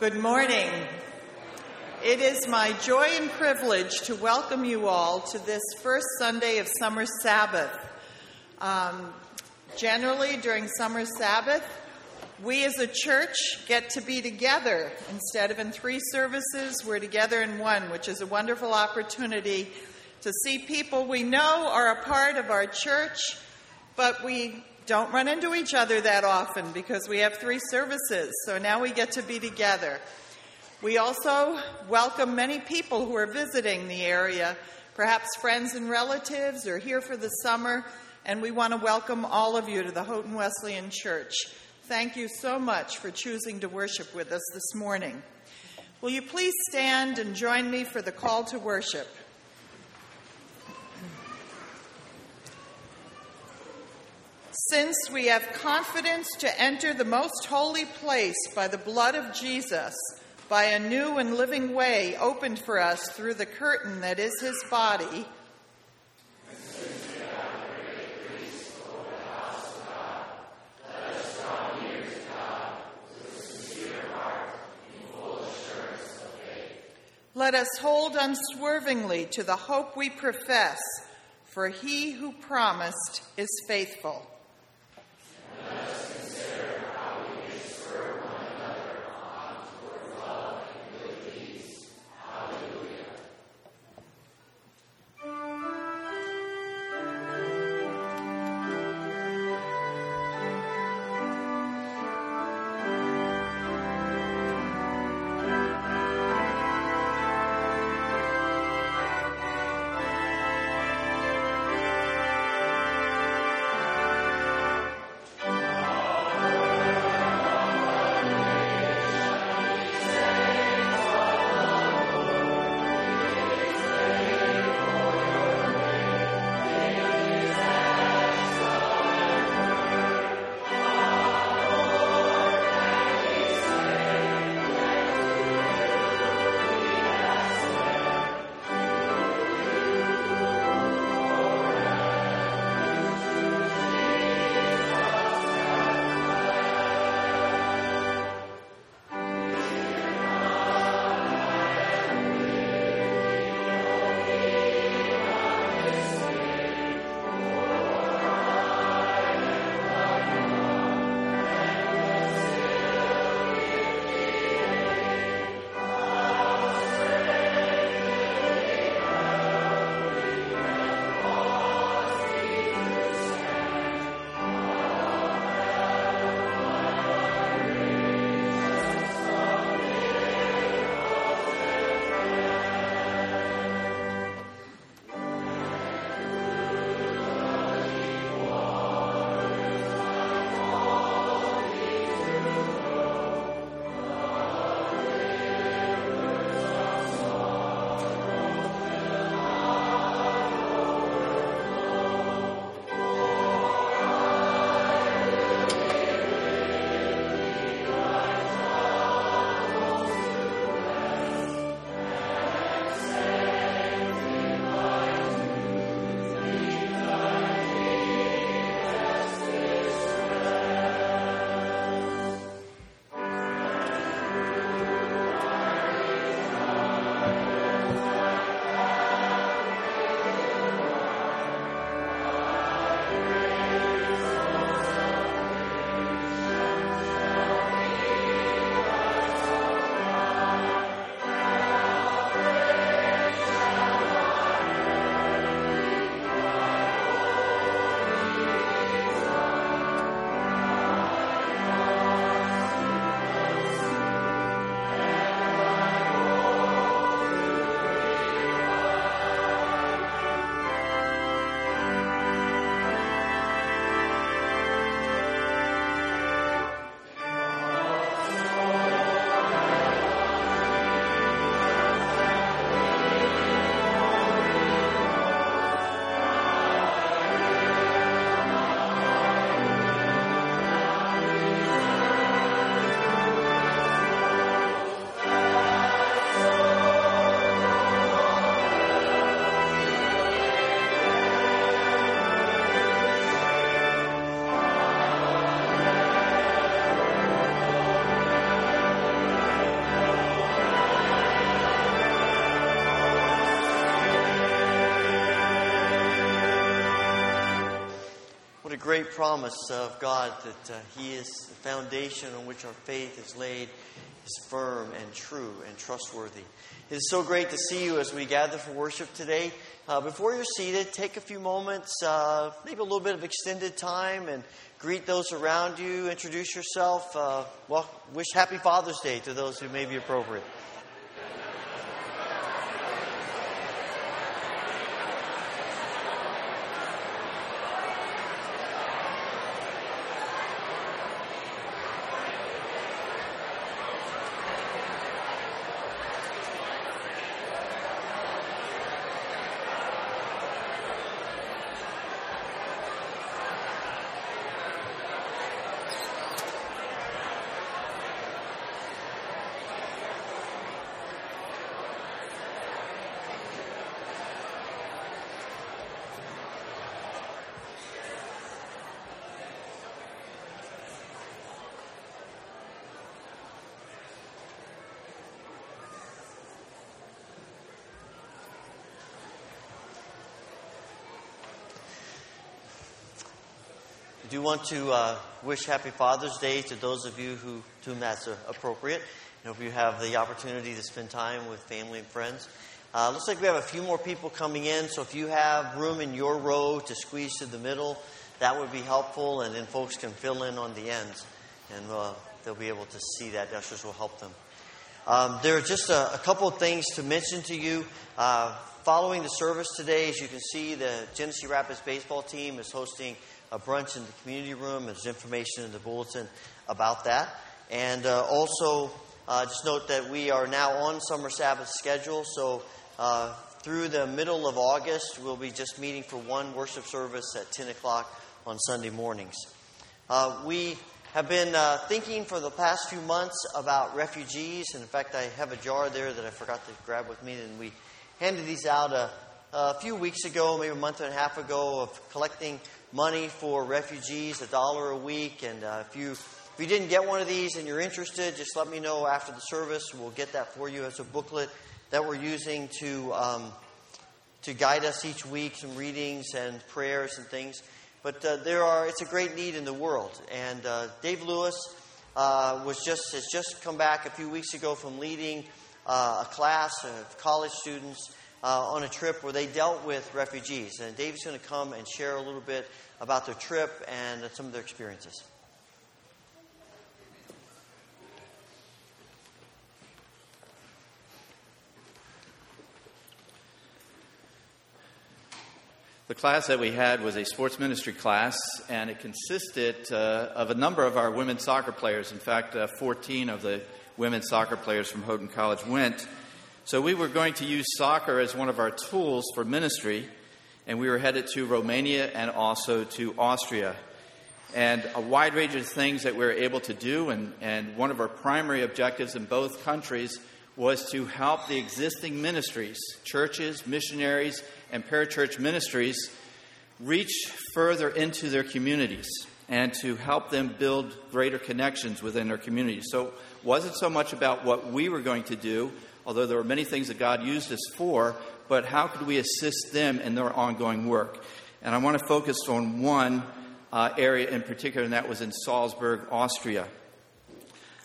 Good morning. It is my joy and privilege to welcome you all to this first Sunday of Summer Sabbath. Um, generally, during Summer Sabbath, we as a church get to be together. Instead of in three services, we're together in one, which is a wonderful opportunity to see people we know are a part of our church, but we don't run into each other that often because we have three services. So now we get to be together. We also welcome many people who are visiting the area, perhaps friends and relatives or here for the summer, and we want to welcome all of you to the Houghton Wesleyan Church. Thank you so much for choosing to worship with us this morning. Will you please stand and join me for the call to worship? Since we have confidence to enter the most holy place by the blood of Jesus, by a new and living way opened for us through the curtain that is his body, Let us hold unswervingly to the hope we profess, for he who promised is faithful. すいません。Promise of God that uh, He is the foundation on which our faith is laid, is firm and true and trustworthy. It is so great to see you as we gather for worship today. Uh, before you're seated, take a few moments, uh, maybe a little bit of extended time, and greet those around you. Introduce yourself. Uh, well, wish Happy Father's Day to those who may be appropriate. Do want to uh, wish Happy Father's Day to those of you who, to whom that's appropriate. I hope you have the opportunity to spend time with family and friends. Uh, looks like we have a few more people coming in, so if you have room in your row to squeeze to the middle, that would be helpful, and then folks can fill in on the ends, and uh, they'll be able to see that. Ushers will help them. Um, there are just a, a, couple of things to mention to you. Uh, following the service today, as you can see, the Genesee Rapids baseball team is hosting a brunch in the community room. There's information in the bulletin about that. And uh, also, uh, just note that we are now on summer Sabbath schedule. So uh, through the middle of August, we'll be just meeting for one worship service at 10 o'clock on Sunday mornings. Uh, we have been uh, thinking for the past few months about refugees. And in fact, I have a jar there that I forgot to grab with me, and we handed these out a, a few weeks ago, maybe a month and a half ago, of collecting money for refugees, a dollar a week. And uh, if you if you didn't get one of these and you're interested, just let me know after the service. We'll get that for you as a booklet that we're using to um, to guide us each week, some readings and prayers and things. But uh, there are it's a great need in the world. And uh, Dave Lewis uh, was just has just come back a few weeks ago from leading uh, a class of college students uh, on a trip where they dealt with refugees. And Dave's going to come and share a little bit about their trip and some of their experiences. The class that we had was a sports ministry class, and it consisted uh, of a number of our women's soccer players. In fact, uh, 14 of the women's soccer players from Houghton College went. So we were going to use soccer as one of our tools for ministry, and we were headed to Romania and also to Austria. And a wide range of things that we were able to do, and, and one of our primary objectives in both countries was to help the existing ministries, churches, missionaries, and parachurch ministries reach further into their communities and to help them build greater connections within their communities. So it wasn't so much about what we were going to do, although there were many things that God used us for, but how could we assist them in their ongoing work? And I want to focus on one uh, area in particular, and that was in Salzburg, Austria.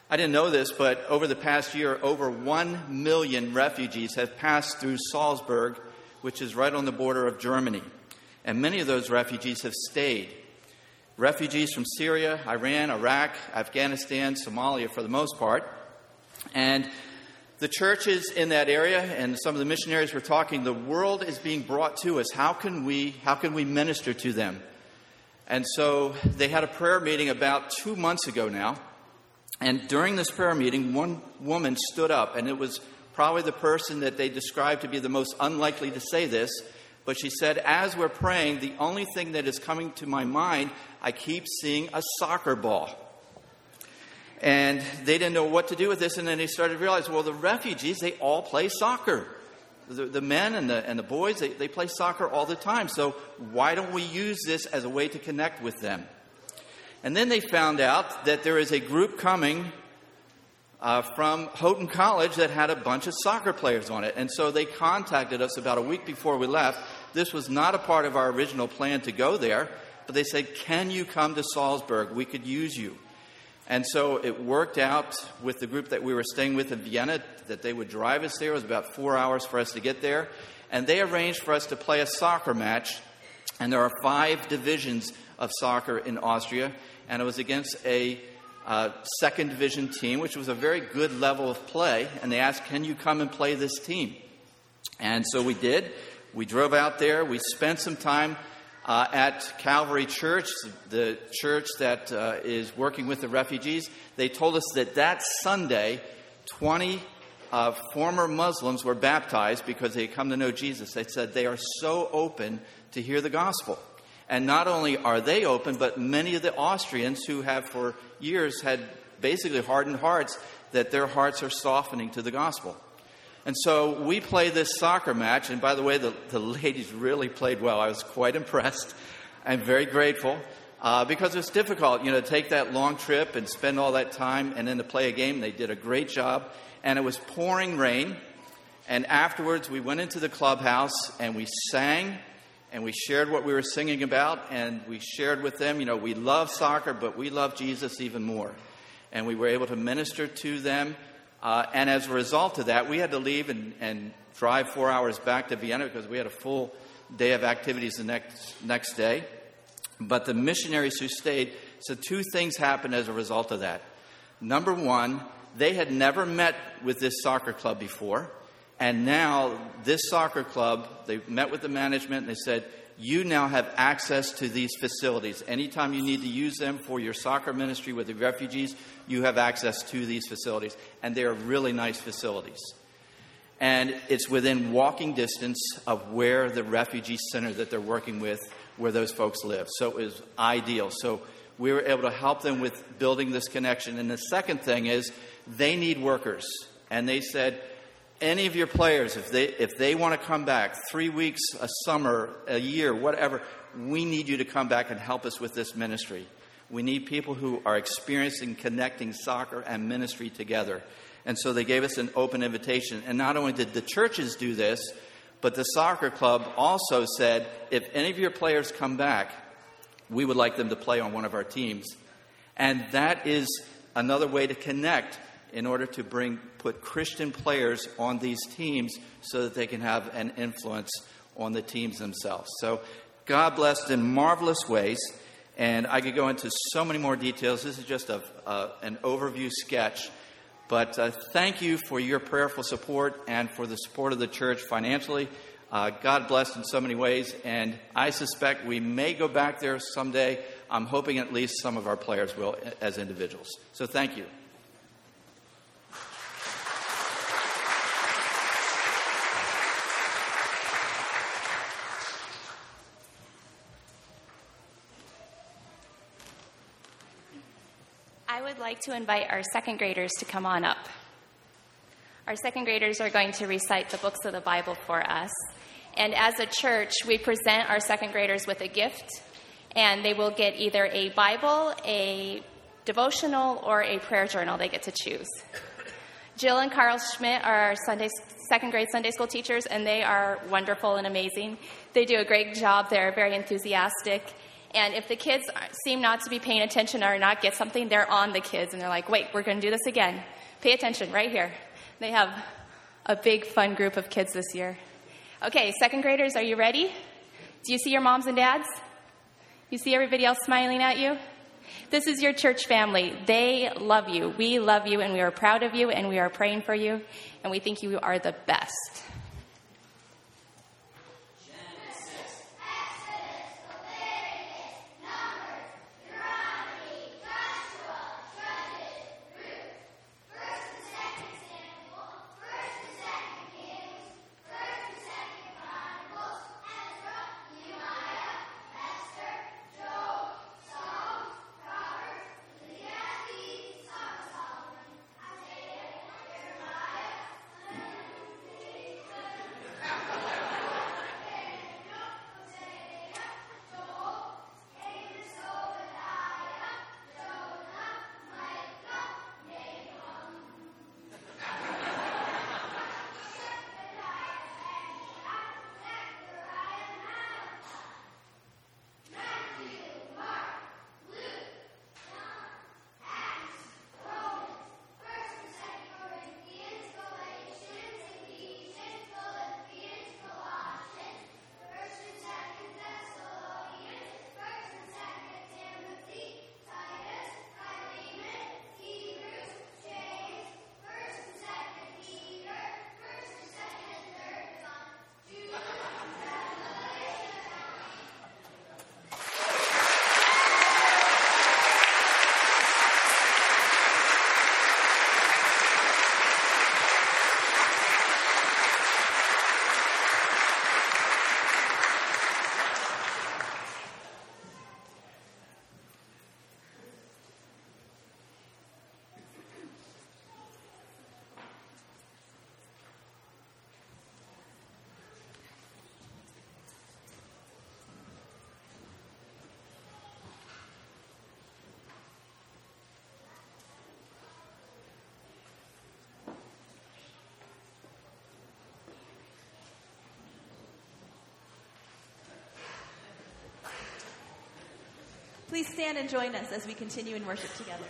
I didn't know this, but over the past year, over 1 million refugees have passed through Salzburg, which is right on the border of Germany. And many of those refugees have stayed. Refugees from Syria, Iran, Iraq, Afghanistan, Somalia, for the most part. And the churches in that area and some of the missionaries were talking, the world is being brought to us. How can we, how can we minister to them? And so they had a prayer meeting about two months ago now. And during this prayer meeting, one woman stood up, and it was probably the person that they described to be the most unlikely to say this. But she said, As we're praying, the only thing that is coming to my mind, I keep seeing a soccer ball. And they didn't know what to do with this. And then they started to realize, well, the refugees, they all play soccer. The, the men and the, and the boys, they, they play soccer all the time. So why don't we use this as a way to connect with them? And then they found out that there is a group coming uh, from Houghton College that had a bunch of soccer players on it. And so they contacted us about a week before we left. This was not a part of our original plan to go there, but they said, Can you come to Salzburg? We could use you. And so it worked out with the group that we were staying with in Vienna that they would drive us there. It was about four hours for us to get there. And they arranged for us to play a soccer match. And there are five divisions of soccer in Austria. And it was against a uh, second division team, which was a very good level of play. And they asked, Can you come and play this team? And so we did. We drove out there. We spent some time uh, at Calvary Church, the church that uh, is working with the refugees. They told us that that Sunday, 20 uh, former Muslims were baptized because they had come to know Jesus. They said they are so open to hear the gospel. And not only are they open, but many of the Austrians who have for years had basically hardened hearts, that their hearts are softening to the gospel. And so we play this soccer match, and by the way, the, the ladies really played well. I was quite impressed. I'm very grateful uh, because it's difficult, you know, to take that long trip and spend all that time and then to play a game. They did a great job, and it was pouring rain. And afterwards, we went into the clubhouse and we sang and we shared what we were singing about, and we shared with them, you know, we love soccer, but we love Jesus even more. And we were able to minister to them uh, and as a result of that, we had to leave and, and drive four hours back to Vienna because we had a full day of activities the next, next day. But the missionaries who stayed said two things happened as a result of that. Number one, they had never met with this soccer club before. And now, this soccer club, they met with the management and they said, you now have access to these facilities. Anytime you need to use them for your soccer ministry with the refugees, you have access to these facilities. And they are really nice facilities. And it's within walking distance of where the refugee center that they're working with, where those folks live. So it was ideal. So we were able to help them with building this connection. And the second thing is they need workers. And they said, any of your players, if they, if they want to come back three weeks, a summer, a year, whatever, we need you to come back and help us with this ministry. We need people who are experiencing connecting soccer and ministry together. And so they gave us an open invitation. And not only did the churches do this, but the soccer club also said if any of your players come back, we would like them to play on one of our teams. And that is another way to connect in order to bring put Christian players on these teams so that they can have an influence on the teams themselves. So God blessed in marvelous ways, and I could go into so many more details. This is just a, an overview sketch. But uh, thank you for your prayerful support and for the support of the church financially. Uh, God blessed in so many ways, and I suspect we may go back there someday. I'm hoping at least some of our players will as individuals. So thank you. Like to invite our second graders to come on up. Our second graders are going to recite the books of the Bible for us. And as a church, we present our second graders with a gift, and they will get either a Bible, a devotional, or a prayer journal. They get to choose. Jill and Carl Schmidt are our Sunday, second grade Sunday school teachers, and they are wonderful and amazing. They do a great job. They're very enthusiastic, and if the kids seem not to be paying attention or not get something, they're on the kids and they're like, wait, we're going to do this again. Pay attention right here. They have a big, fun group of kids this year. Okay, second graders, are you ready? Do you see your moms and dads? You see everybody else smiling at you? This is your church family. They love you. We love you, and we are proud of you, and we are praying for you, and we think you are the best. Please stand and join us as we continue in worship together.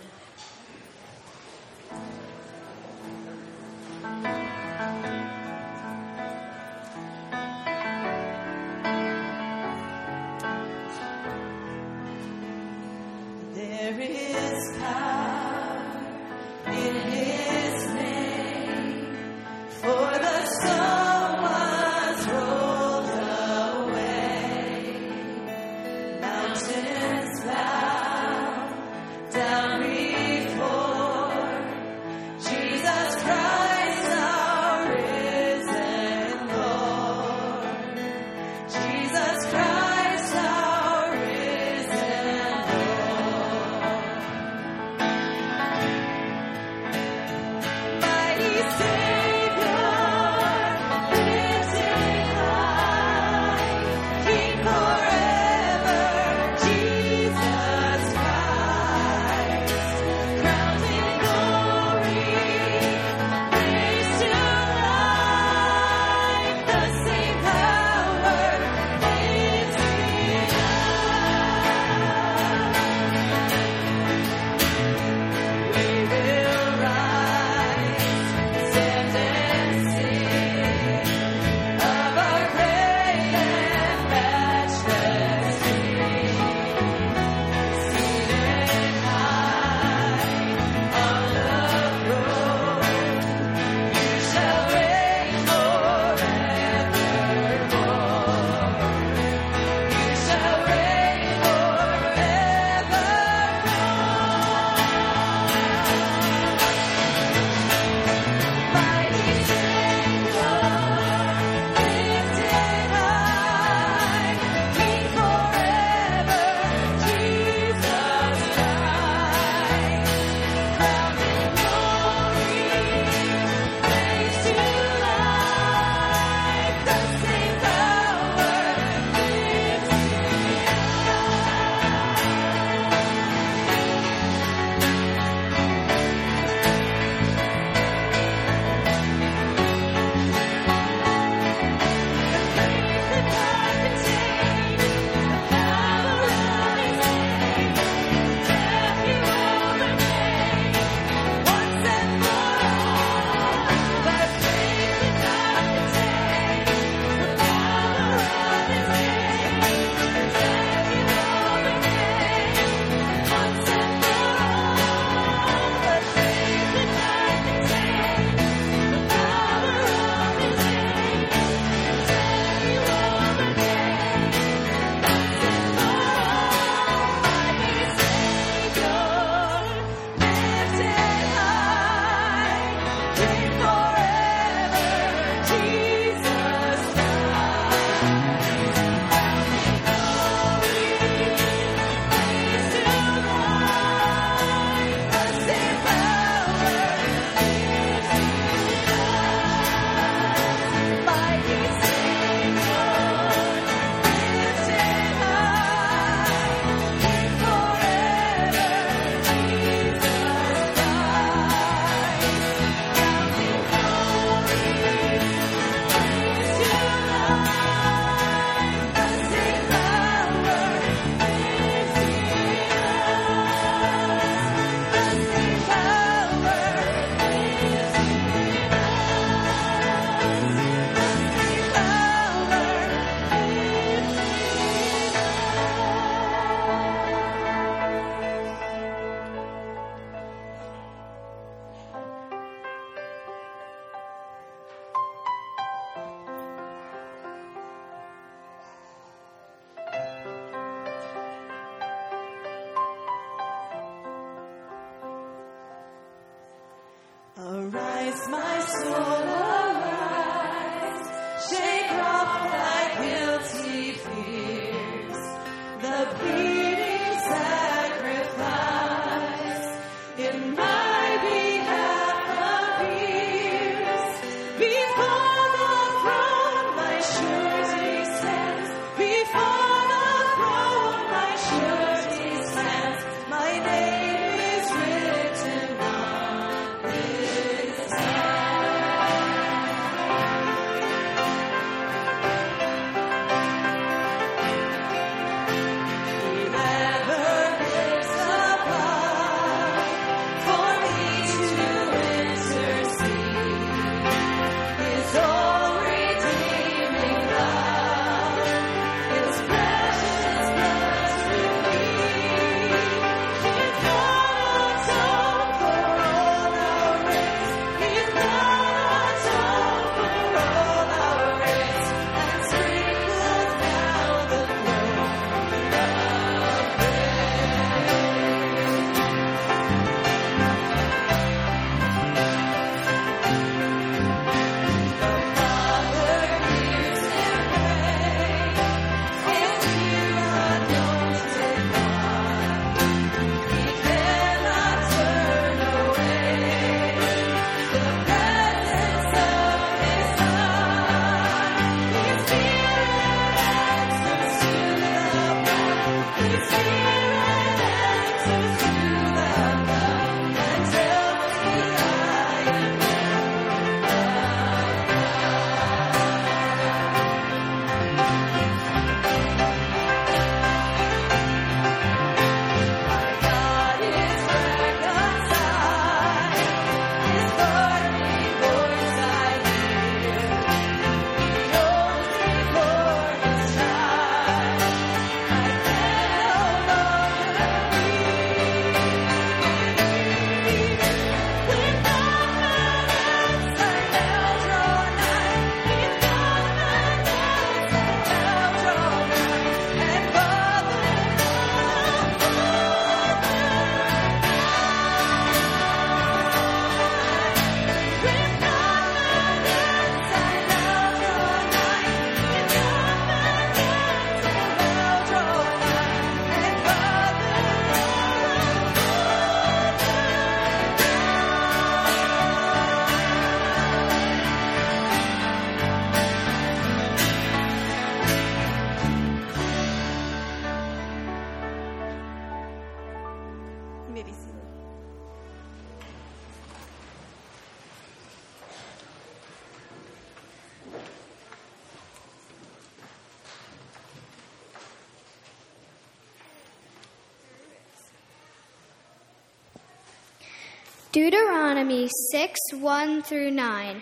Deuteronomy 6 1 through 9.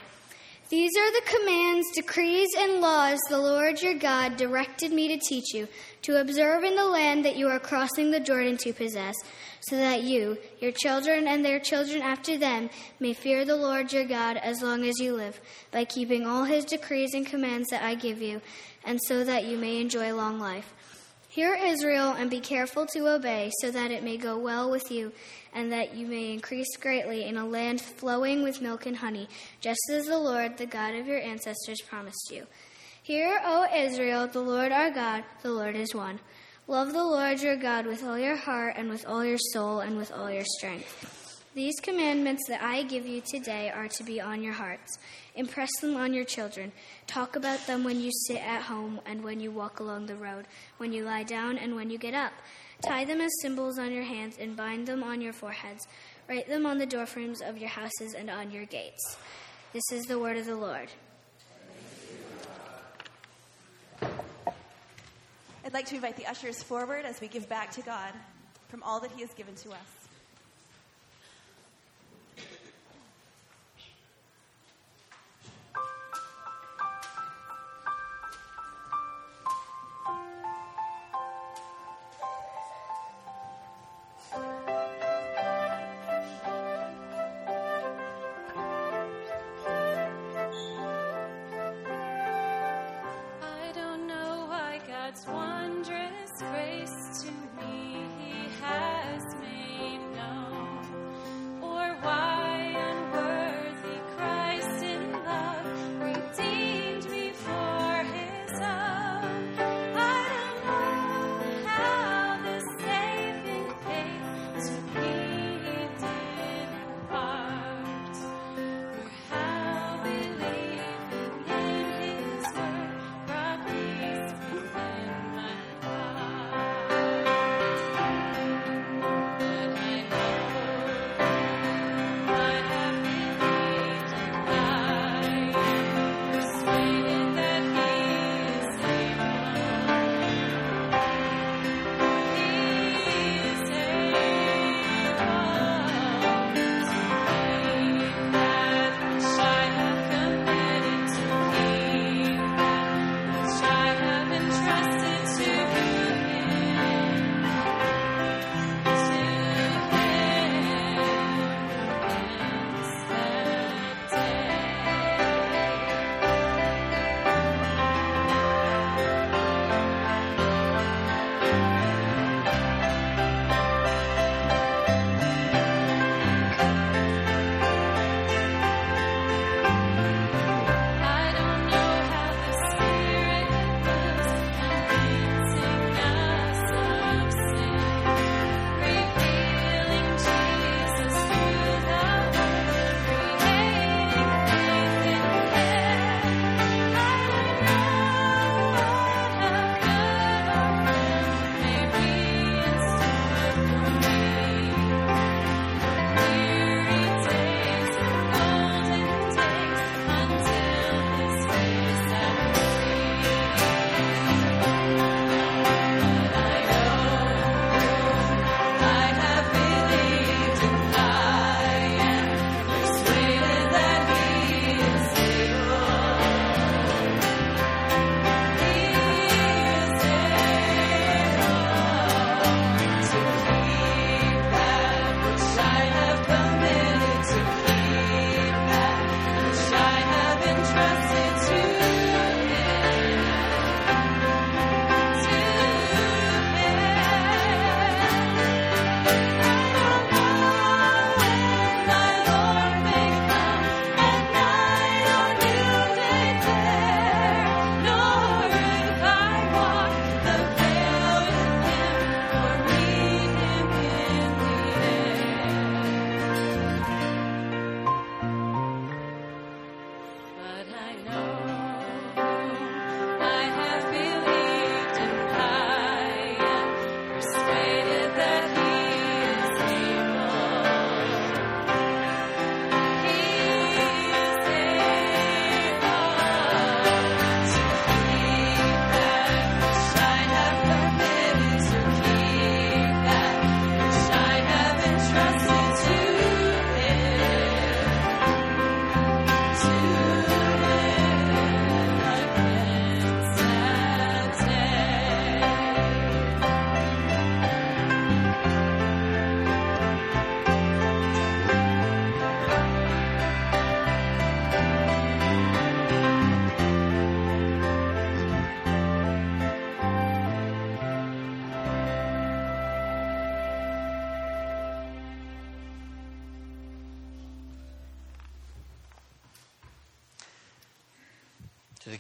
These are the commands, decrees, and laws the Lord your God directed me to teach you, to observe in the land that you are crossing the Jordan to possess, so that you, your children, and their children after them may fear the Lord your God as long as you live, by keeping all his decrees and commands that I give you, and so that you may enjoy long life. Hear Israel and be careful to obey, so that it may go well with you, and that you may increase greatly in a land flowing with milk and honey, just as the Lord, the God of your ancestors, promised you. Hear, O Israel, the Lord our God, the Lord is one. Love the Lord your God with all your heart, and with all your soul, and with all your strength. These commandments that I give you today are to be on your hearts. Impress them on your children. Talk about them when you sit at home and when you walk along the road, when you lie down and when you get up. Tie them as symbols on your hands and bind them on your foreheads. Write them on the doorframes of your houses and on your gates. This is the word of the Lord. I'd like to invite the ushers forward as we give back to God from all that He has given to us.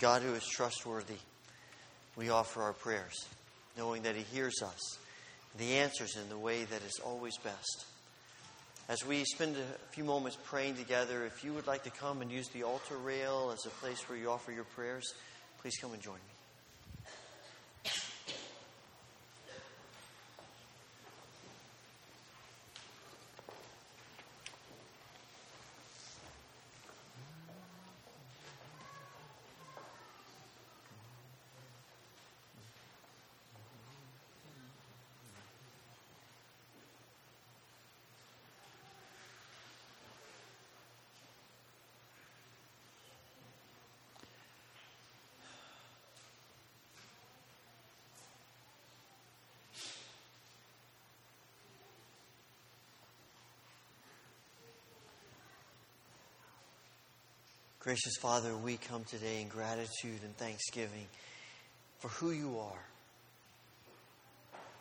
God who is trustworthy, we offer our prayers, knowing that He hears us, the answers in the way that is always best. As we spend a few moments praying together, if you would like to come and use the altar rail as a place where you offer your prayers, please come and join me. Gracious Father, we come today in gratitude and thanksgiving for who you are.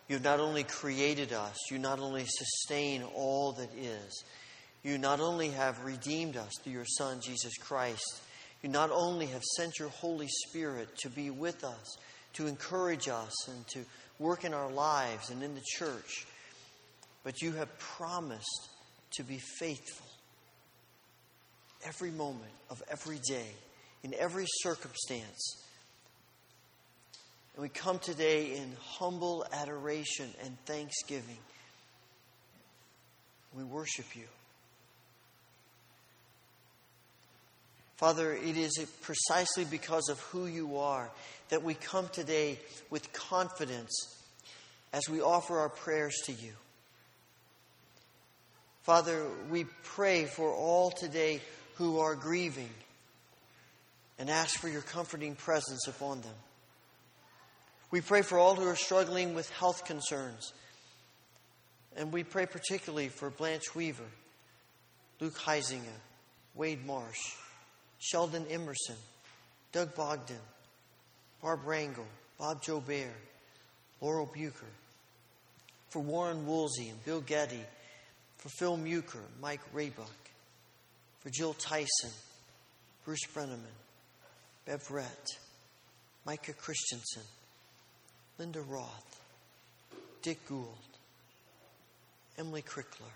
You've not only created us, you not only sustain all that is, you not only have redeemed us through your Son, Jesus Christ, you not only have sent your Holy Spirit to be with us, to encourage us, and to work in our lives and in the church, but you have promised to be faithful every moment of every day, in every circumstance. And we come today in humble adoration and thanksgiving. We worship you. Father, it is precisely because of who you are that we come today with confidence as we offer our prayers to you. Father, we pray for all today who are grieving and ask for your comforting presence upon them. We pray for all who are struggling with health concerns. And we pray particularly for Blanche Weaver, Luke Heisinger, Wade Marsh, Sheldon Emerson, Doug Bogdan, Barb Rangel, Bob Jobert, Laurel Bucher, for Warren Woolsey and Bill Getty, for Phil Muker, Mike Raybuck, for Jill Tyson, Bruce Brenneman, Bev Rett, Micah Christensen, Linda Roth, Dick Gould, Emily Crickler,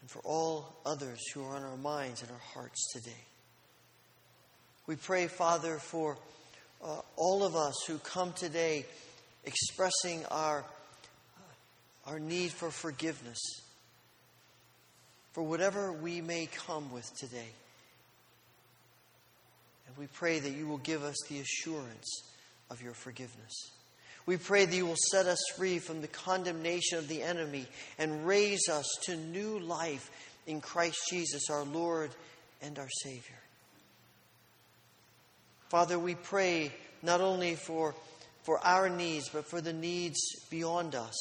and for all others who are on our minds and our hearts today. We pray, Father, for uh, all of us who come today expressing our, uh, our need for forgiveness for whatever we may come with today. And we pray that you will give us the assurance of your forgiveness. We pray that you will set us free from the condemnation of the enemy and raise us to new life in Christ Jesus, our Lord and our Savior. Father, we pray not only for, for our needs, but for the needs beyond us.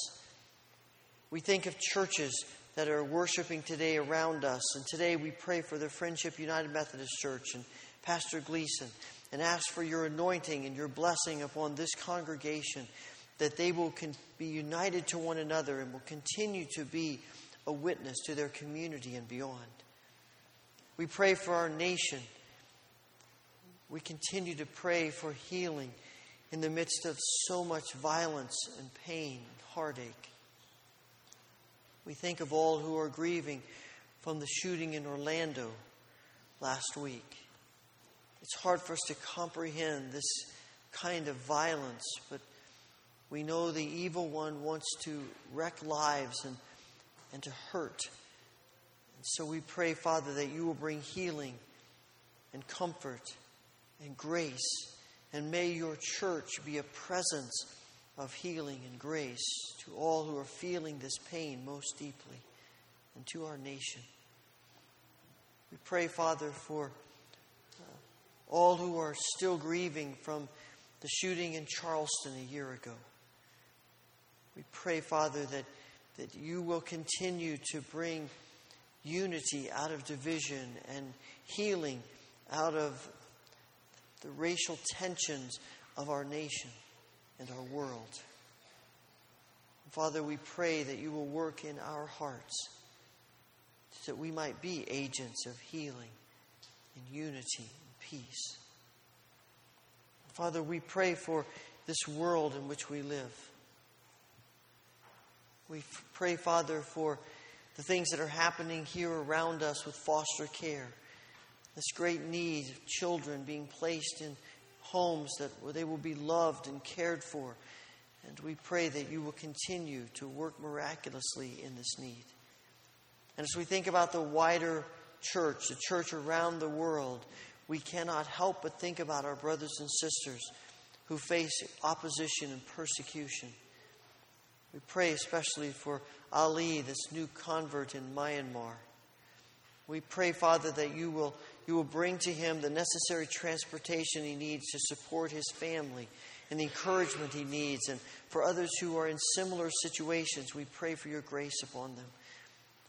We think of churches that are worshiping today around us. And today we pray for the Friendship United Methodist Church and Pastor Gleason and ask for your anointing and your blessing upon this congregation that they will con- be united to one another and will continue to be a witness to their community and beyond. We pray for our nation. We continue to pray for healing in the midst of so much violence and pain and heartache. We think of all who are grieving from the shooting in Orlando last week. It's hard for us to comprehend this kind of violence, but we know the evil one wants to wreck lives and, and to hurt. And so we pray, Father, that you will bring healing and comfort and grace. And may your church be a presence of healing and grace to all who are feeling this pain most deeply and to our nation. We pray, Father, for uh, all who are still grieving from the shooting in Charleston a year ago. We pray, Father, that, that you will continue to bring unity out of division and healing out of the racial tensions of our nation and our world. Father, we pray that you will work in our hearts so that we might be agents of healing and unity and peace. Father, we pray for this world in which we live. We pray, Father, for the things that are happening here around us with foster care. This great need of children being placed in homes that where they will be loved and cared for. And we pray that you will continue to work miraculously in this need. And as we think about the wider church, the church around the world, we cannot help but think about our brothers and sisters who face opposition and persecution. We pray especially for Ali, this new convert in Myanmar. We pray, Father, that you will, you will bring to him the necessary transportation he needs to support his family and the encouragement he needs. And for others who are in similar situations, we pray for your grace upon them.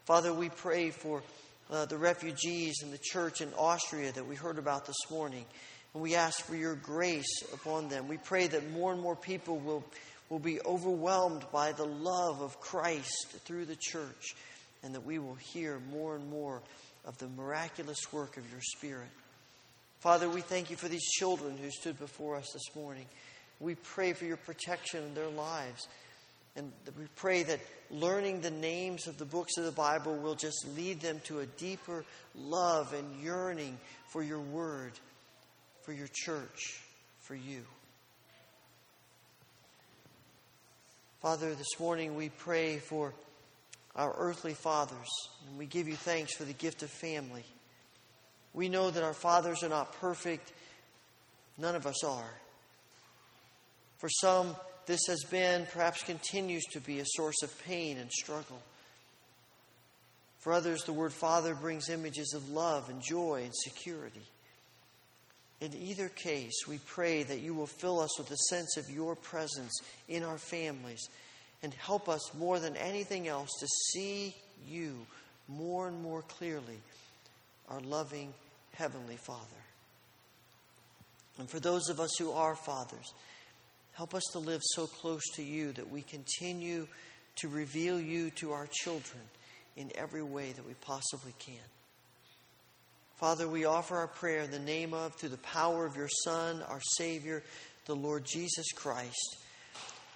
Father, we pray for uh, the refugees and the church in Austria that we heard about this morning. And we ask for your grace upon them. We pray that more and more people will, will be overwhelmed by the love of Christ through the church, and that we will hear more and more of the miraculous work of your Spirit. Father, we thank you for these children who stood before us this morning. We pray for your protection in their lives. And we pray that learning the names of the books of the Bible will just lead them to a deeper love and yearning for your word, for your church, for you. Father, this morning we pray for our earthly fathers, and we give you thanks for the gift of family. We know that our fathers are not perfect, none of us are. For some, this has been, perhaps continues to be, a source of pain and struggle. For others, the word Father brings images of love and joy and security. In either case, we pray that you will fill us with a sense of your presence in our families and help us more than anything else to see you more and more clearly, our loving Heavenly Father. And for those of us who are fathers, help us to live so close to you that we continue to reveal you to our children in every way that we possibly can. Father, we offer our prayer in the name of, through the power of your Son, our Savior, the Lord Jesus Christ,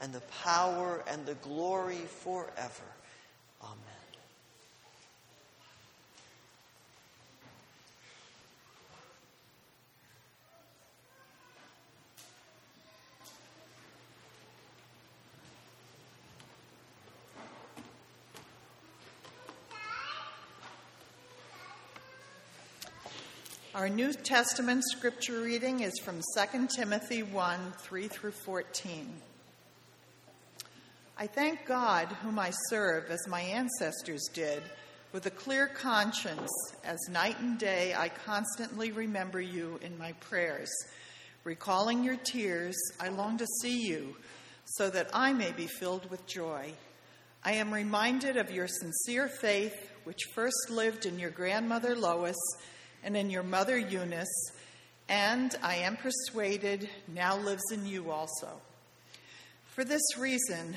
and the power and the glory forever. Amen. Our New Testament scripture reading is from 2 Timothy 1 3 through 14. I thank God, whom I serve as my ancestors did, with a clear conscience, as night and day I constantly remember you in my prayers. Recalling your tears, I long to see you, so that I may be filled with joy. I am reminded of your sincere faith, which first lived in your grandmother Lois and in your mother Eunice, and I am persuaded now lives in you also. For this reason,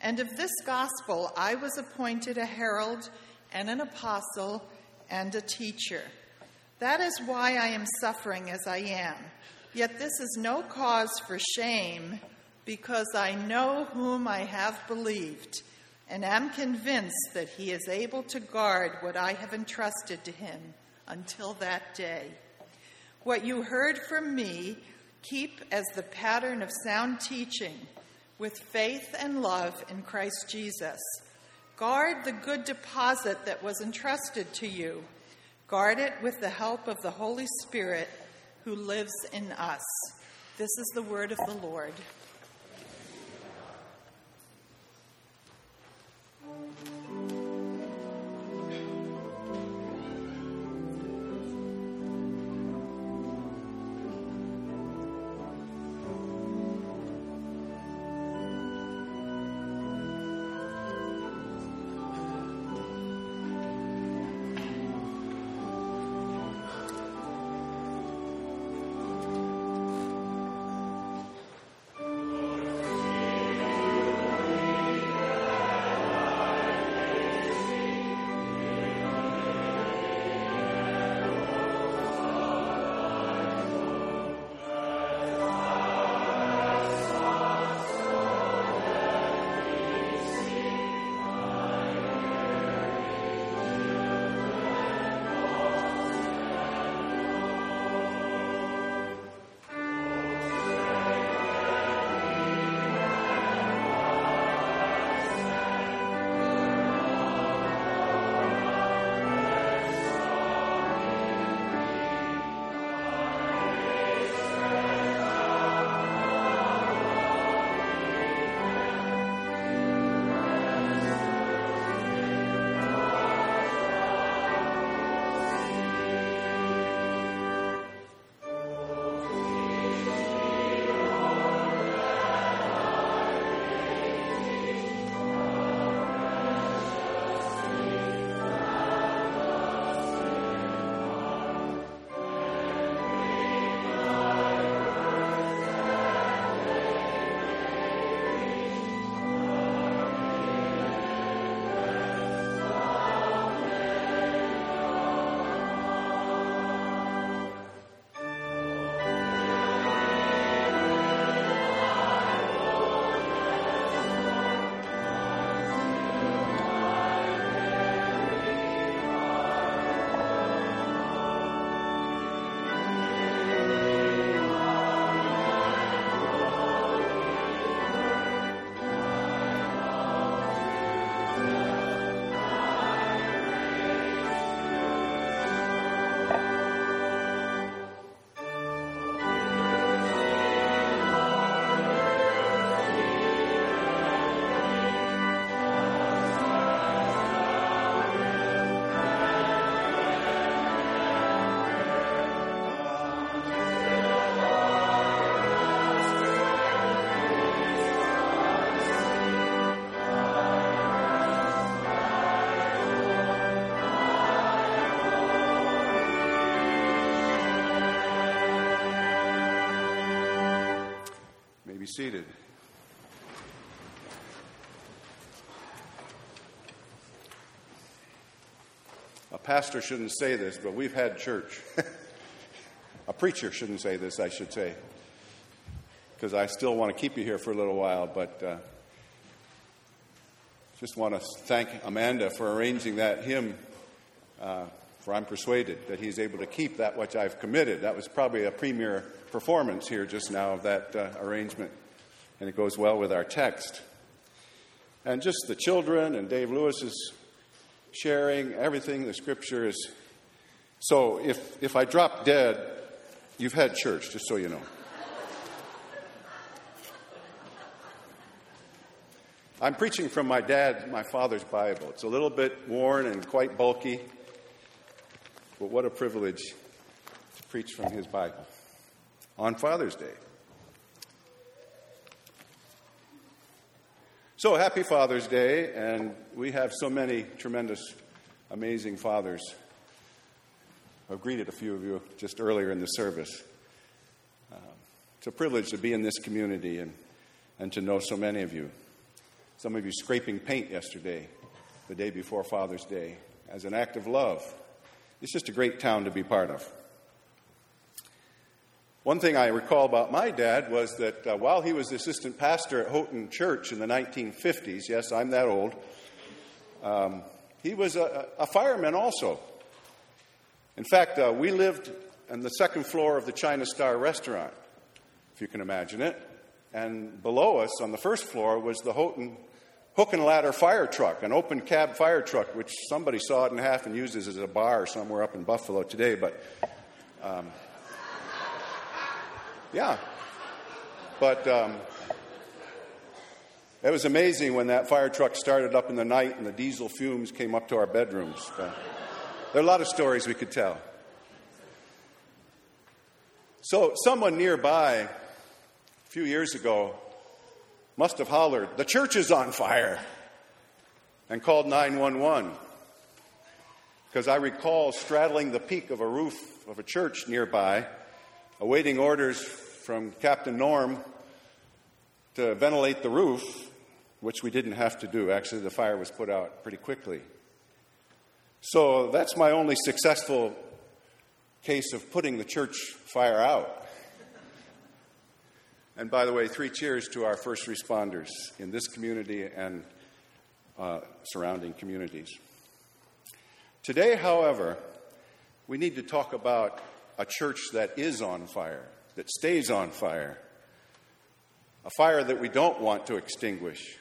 And of this gospel I was appointed a herald and an apostle and a teacher. That is why I am suffering as I am. Yet this is no cause for shame, because I know whom I have believed, and am convinced that he is able to guard what I have entrusted to him until that day. What you heard from me, keep as the pattern of sound teaching with faith and love in Christ Jesus. Guard the good deposit that was entrusted to you. Guard it with the help of the Holy Spirit who lives in us. This is the word of the Lord. Seated. A pastor shouldn't say this, but we've had church. a preacher shouldn't say this, I should say, because I still want to keep you here for a little while, but uh, just want to thank Amanda for arranging that hymn. Uh, for I'm persuaded that he's able to keep that which I've committed. That was probably a premier performance here just now of that uh, arrangement, and it goes well with our text. And just the children and Dave Lewis's sharing, everything, the scripture is. So if, if I drop dead, you've had church, just so you know. I'm preaching from my dad, my father's Bible. It's a little bit worn and quite bulky. But what a privilege to preach from his Bible on Father's Day. So, happy Father's Day, and we have so many tremendous, amazing fathers. I've greeted a few of you just earlier in the service. Uh, It's a privilege to be in this community and, and to know so many of you. Some of you scraping paint yesterday, the day before Father's Day, as an act of love. It's just a great town to be part of. One thing I recall about my dad was that uh, while he was assistant pastor at Houghton Church in the 1950s, yes, I'm that old, um, he was a, a, fireman also. In fact, uh, we lived on the second floor of the China Star restaurant, if you can imagine it. And below us on the first floor was the Houghton hook and ladder fire truck, an open cab fire truck, which somebody saw it in half and uses as a bar somewhere up in Buffalo today. But um, yeah. But um, it was amazing when that fire truck started up in the night and the diesel fumes came up to our bedrooms. Uh, there are a lot of stories we could tell. So, someone nearby a few years ago must have hollered, The church is on fire, and called 911. Because I recall straddling the peak of a roof of a church nearby awaiting orders from Captain Norm to ventilate the roof, which we didn't have to do. Actually, the fire was put out pretty quickly. So that's my only successful case of putting the church fire out. And by the way, three cheers to our first responders in this community and uh, surrounding communities. Today, however, we need to talk about a church that is on fire, that stays on fire, a fire that we don't want to extinguish.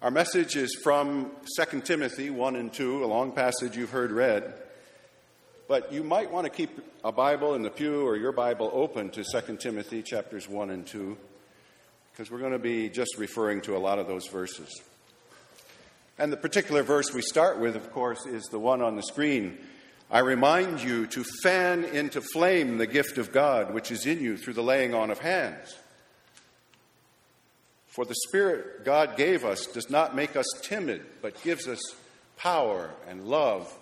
Our message is from 2 Timothy 1 and 2, a long passage you've heard read. But you might want to keep a Bible in the pew or your Bible open to 2 Timothy chapters 1 and 2, because we're going to be just referring to a lot of those verses. And the particular verse we start with, of course, is the one on the screen I remind you to fan into flame the gift of God which is in you through the laying on of hands. For the Spirit God gave us does not make us timid, but gives us power and love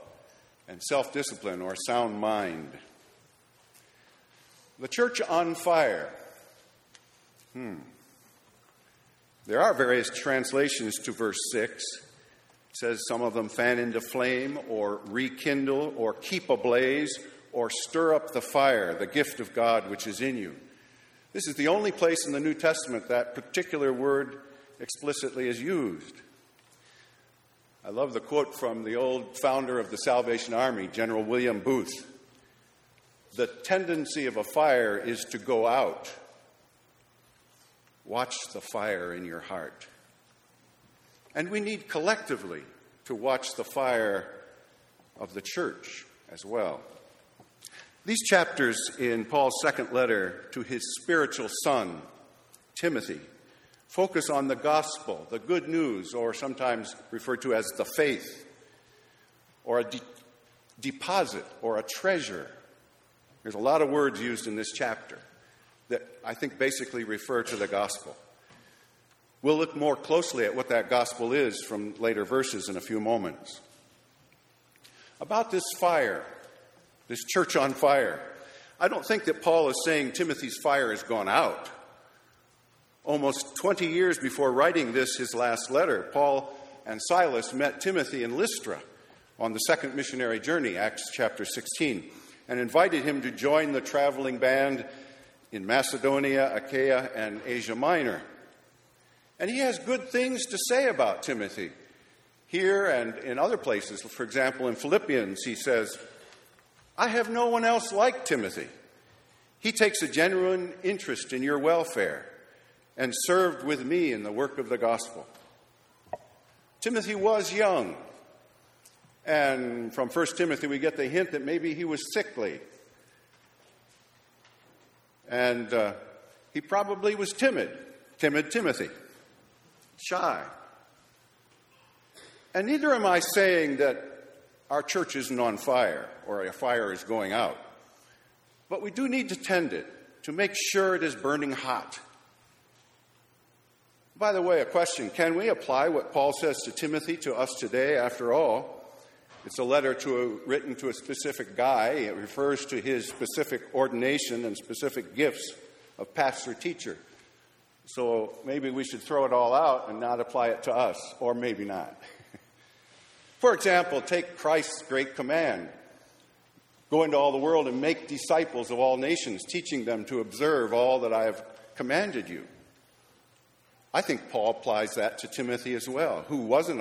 and self discipline or sound mind. The church on fire. Hmm. There are various translations to verse 6 says some of them fan into flame or rekindle or keep ablaze or stir up the fire, the gift of God which is in you. This is the only place in the New Testament that particular word explicitly is used. I love the quote from the old founder of the Salvation Army, General William Booth. The tendency of a fire is to go out. Watch the fire in your heart. And we need collectively to watch the fire of the church as well. These chapters in Paul's second letter to his spiritual son, Timothy, focus on the gospel, the good news, or sometimes referred to as the faith, or a de- deposit, or a treasure. There's a lot of words used in this chapter that I think basically refer to the gospel. We'll look more closely at what that gospel is from later verses in a few moments. About this fire, this church on fire, I don't think that Paul is saying Timothy's fire has gone out. Almost 20 years before writing this, his last letter, Paul and Silas met Timothy in Lystra on the second missionary journey, Acts chapter 16, and invited him to join the traveling band in Macedonia, Achaia, and Asia Minor. And he has good things to say about Timothy here and in other places. For example, in Philippians, he says, I have no one else like Timothy. He takes a genuine interest in your welfare and served with me in the work of the gospel. Timothy was young. And from 1 Timothy, we get the hint that maybe he was sickly. And uh, he probably was timid, timid Timothy shy. And neither am I saying that our church isn't on fire or a fire is going out. But we do need to tend it to make sure it is burning hot. By the way, a question can we apply what Paul says to Timothy to us today? After all, it's a letter to a, written to a specific guy. It refers to his specific ordination and specific gifts of pastor teacher. So maybe we should throw it all out and not apply it to us, or maybe not. For example, take Christ's great command go into all the world and make disciples of all nations, teaching them to observe all that I have commanded you. I think Paul applies that to Timothy as well, who wasn't,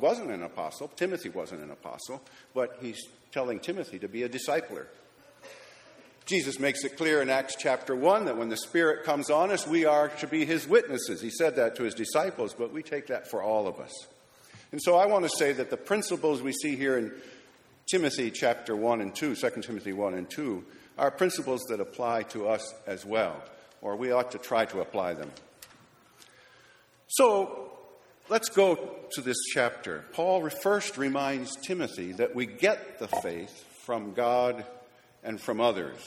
wasn't an apostle. Timothy wasn't an apostle, but he's telling Timothy to be a discipler. Jesus makes it clear in Acts chapter 1 that when the Spirit comes on us, we are to be his witnesses. He said that to his disciples, but we take that for all of us. And so I want to say that the principles we see here in Timothy chapter 1 and 2, 2 Timothy 1 and 2, are principles that apply to us as well, or we ought to try to apply them. So let's go to this chapter. Paul first reminds Timothy that we get the faith from God and from others.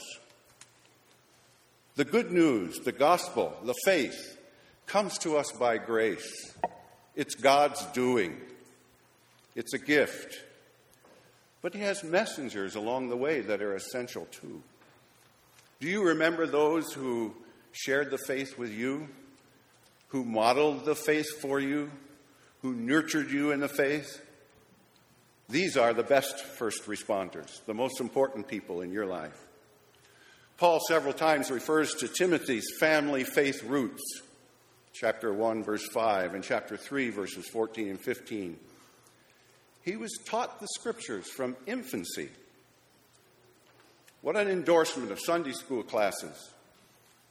The good news, the gospel, the faith comes to us by grace. It's God's doing, it's a gift. But He has messengers along the way that are essential too. Do you remember those who shared the faith with you? who modeled the faith for you, who nurtured you in the faith. These are the best first responders, the most important people in your life. Paul several times refers to Timothy's family faith roots, chapter 1, verse 5, and chapter 3, verses 14 and 15. He was taught the scriptures from infancy. What an endorsement of Sunday school classes,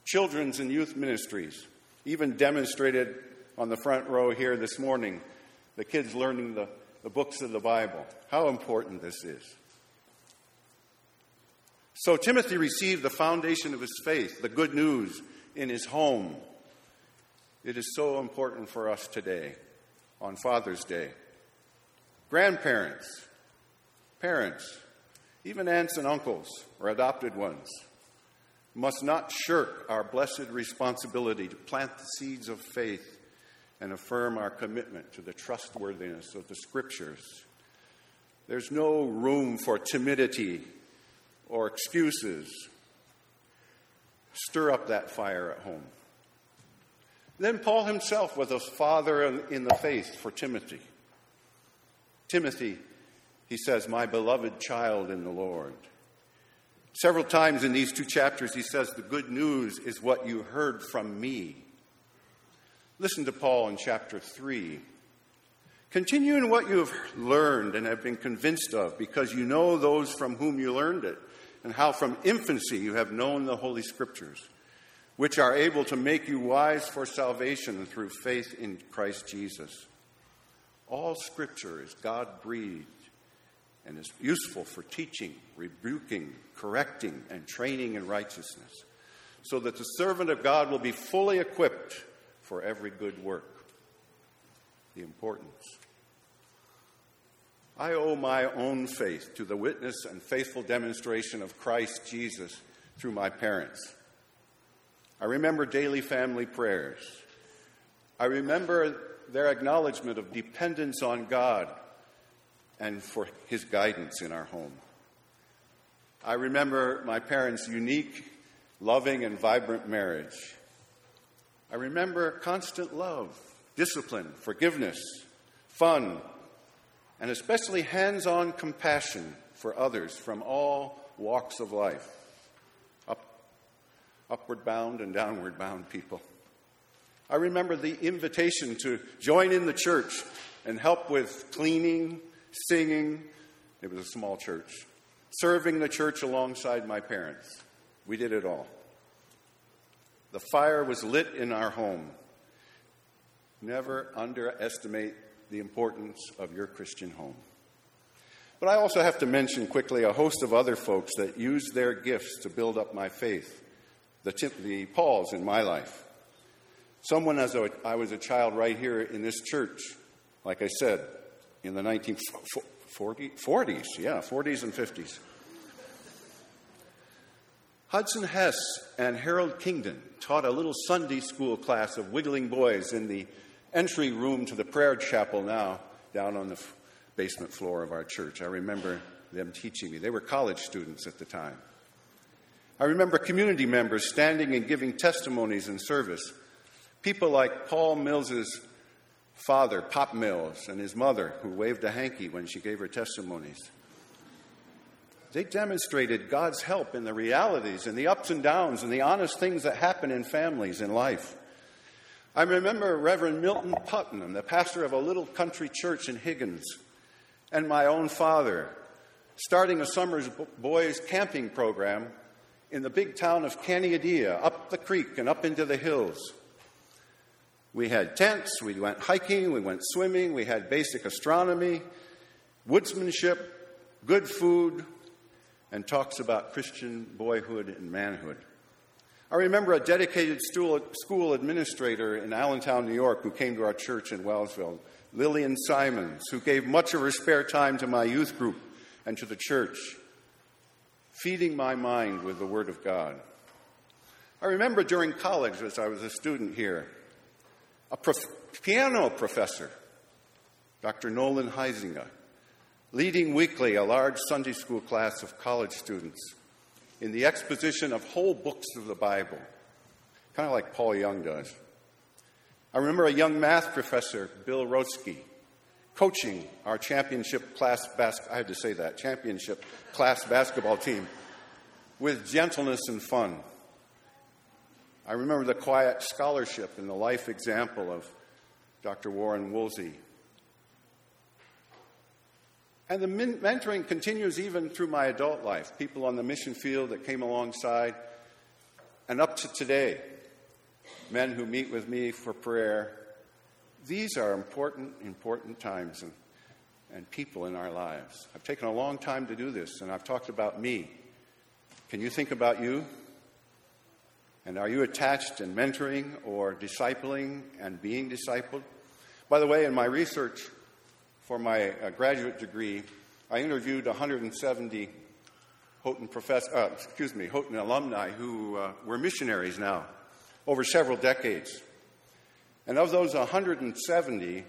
children's and youth ministries, even demonstrated on the front row here this morning, the kids learning the, the books of the Bible. How important this is. So, Timothy received the foundation of his faith, the good news, in his home. It is so important for us today on Father's Day. Grandparents, parents, even aunts and uncles or adopted ones must not shirk our blessed responsibility to plant the seeds of faith and affirm our commitment to the trustworthiness of the Scriptures. There's no room for timidity or excuses. Stir up that fire at home. Then Paul himself was a father in the faith for Timothy. Timothy, he says, my beloved child in the Lord. Several times in these two chapters, he says, The good news is what you heard from me. Listen to Paul in chapter 3. Continue in what you have learned and have been convinced of, because you know those from whom you learned it, and how from infancy you have known the Holy Scriptures, which are able to make you wise for salvation through faith in Christ Jesus. All Scripture is God breathed and is useful for teaching, rebuking, correcting, and training in righteousness, so that the servant of God will be fully equipped for every good work. The importance. I owe my own faith to the witness and faithful demonstration of Christ Jesus through my parents. I remember daily family prayers. I remember their acknowledgement of dependence on God and for his guidance in our home. I remember my parents' unique, loving, and vibrant marriage. I remember constant love, discipline, forgiveness, fun, and especially hands on compassion for others from all walks of life up, upward bound and downward bound people. I remember the invitation to join in the church and help with cleaning, singing. It was a small church. Serving the church alongside my parents. We did it all. The fire was lit in our home. Never underestimate the importance of your Christian home. But I also have to mention quickly a host of other folks that used their gifts to build up my faith, the, the Pauls in my life. Someone, as I was a child right here in this church, like I said, in the 1940s, yeah, 40s and 50s. Hudson Hess and Harold Kingdon taught a little Sunday school class of wiggling boys in the entry room to the prayer chapel now down on the basement floor of our church. I remember them teaching me. They were college students at the time. I remember community members standing and giving testimonies in service. People like Paul Mills's father, Pop Mills, and his mother, who waved a hanky when she gave her testimonies. They demonstrated God's help in the realities and the ups and downs and the honest things that happen in families in life. I remember Reverend Milton Putnam, the pastor of a little country church in Higgins, and my own father, starting a summer's boys camping program in the big town of Caneadea, up the creek and up into the hills. We had tents, we went hiking, we went swimming, we had basic astronomy, woodsmanship, good food, and talks about Christian boyhood and manhood. I remember a dedicated school administrator in Allentown, New York, who came to our church in Wellsville, Lillian Simons, who gave much of her spare time to my youth group and to the church, feeding my mind with the Word of God. I remember during college, as I was a student here, a prof- piano professor, Dr. Nolan Heisinger, leading weekly a large Sunday school class of college students in the exposition of whole books of the Bible, kind of like Paul Young does. I remember a young math professor, Bill Rotsky, coaching our championship class bas- I had to say that championship class basketball team with gentleness and fun. I remember the quiet scholarship and the life example of Dr. Warren Woolsey and the mentoring continues even through my adult life. People on the mission field that came alongside, and up to today, men who meet with me for prayer. These are important, important times and, and people in our lives. I've taken a long time to do this, and I've talked about me. Can you think about you? And are you attached and mentoring or discipling and being discipled? By the way, in my research, for my uh, graduate degree, I interviewed 170 Houghton professors, uh, excuse me, Houghton alumni who uh, were missionaries now over several decades. And of those 170,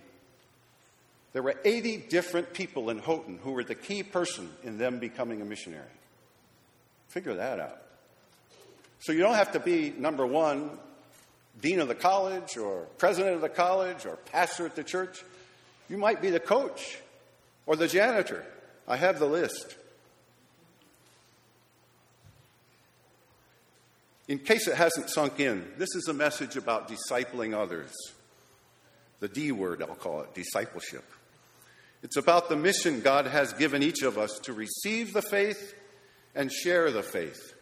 there were 80 different people in Houghton who were the key person in them becoming a missionary. Figure that out. So you don't have to be number one, dean of the college, or president of the college, or pastor at the church. You might be the coach or the janitor. I have the list. In case it hasn't sunk in, this is a message about discipling others. The D word, I'll call it discipleship. It's about the mission God has given each of us to receive the faith and share the faith.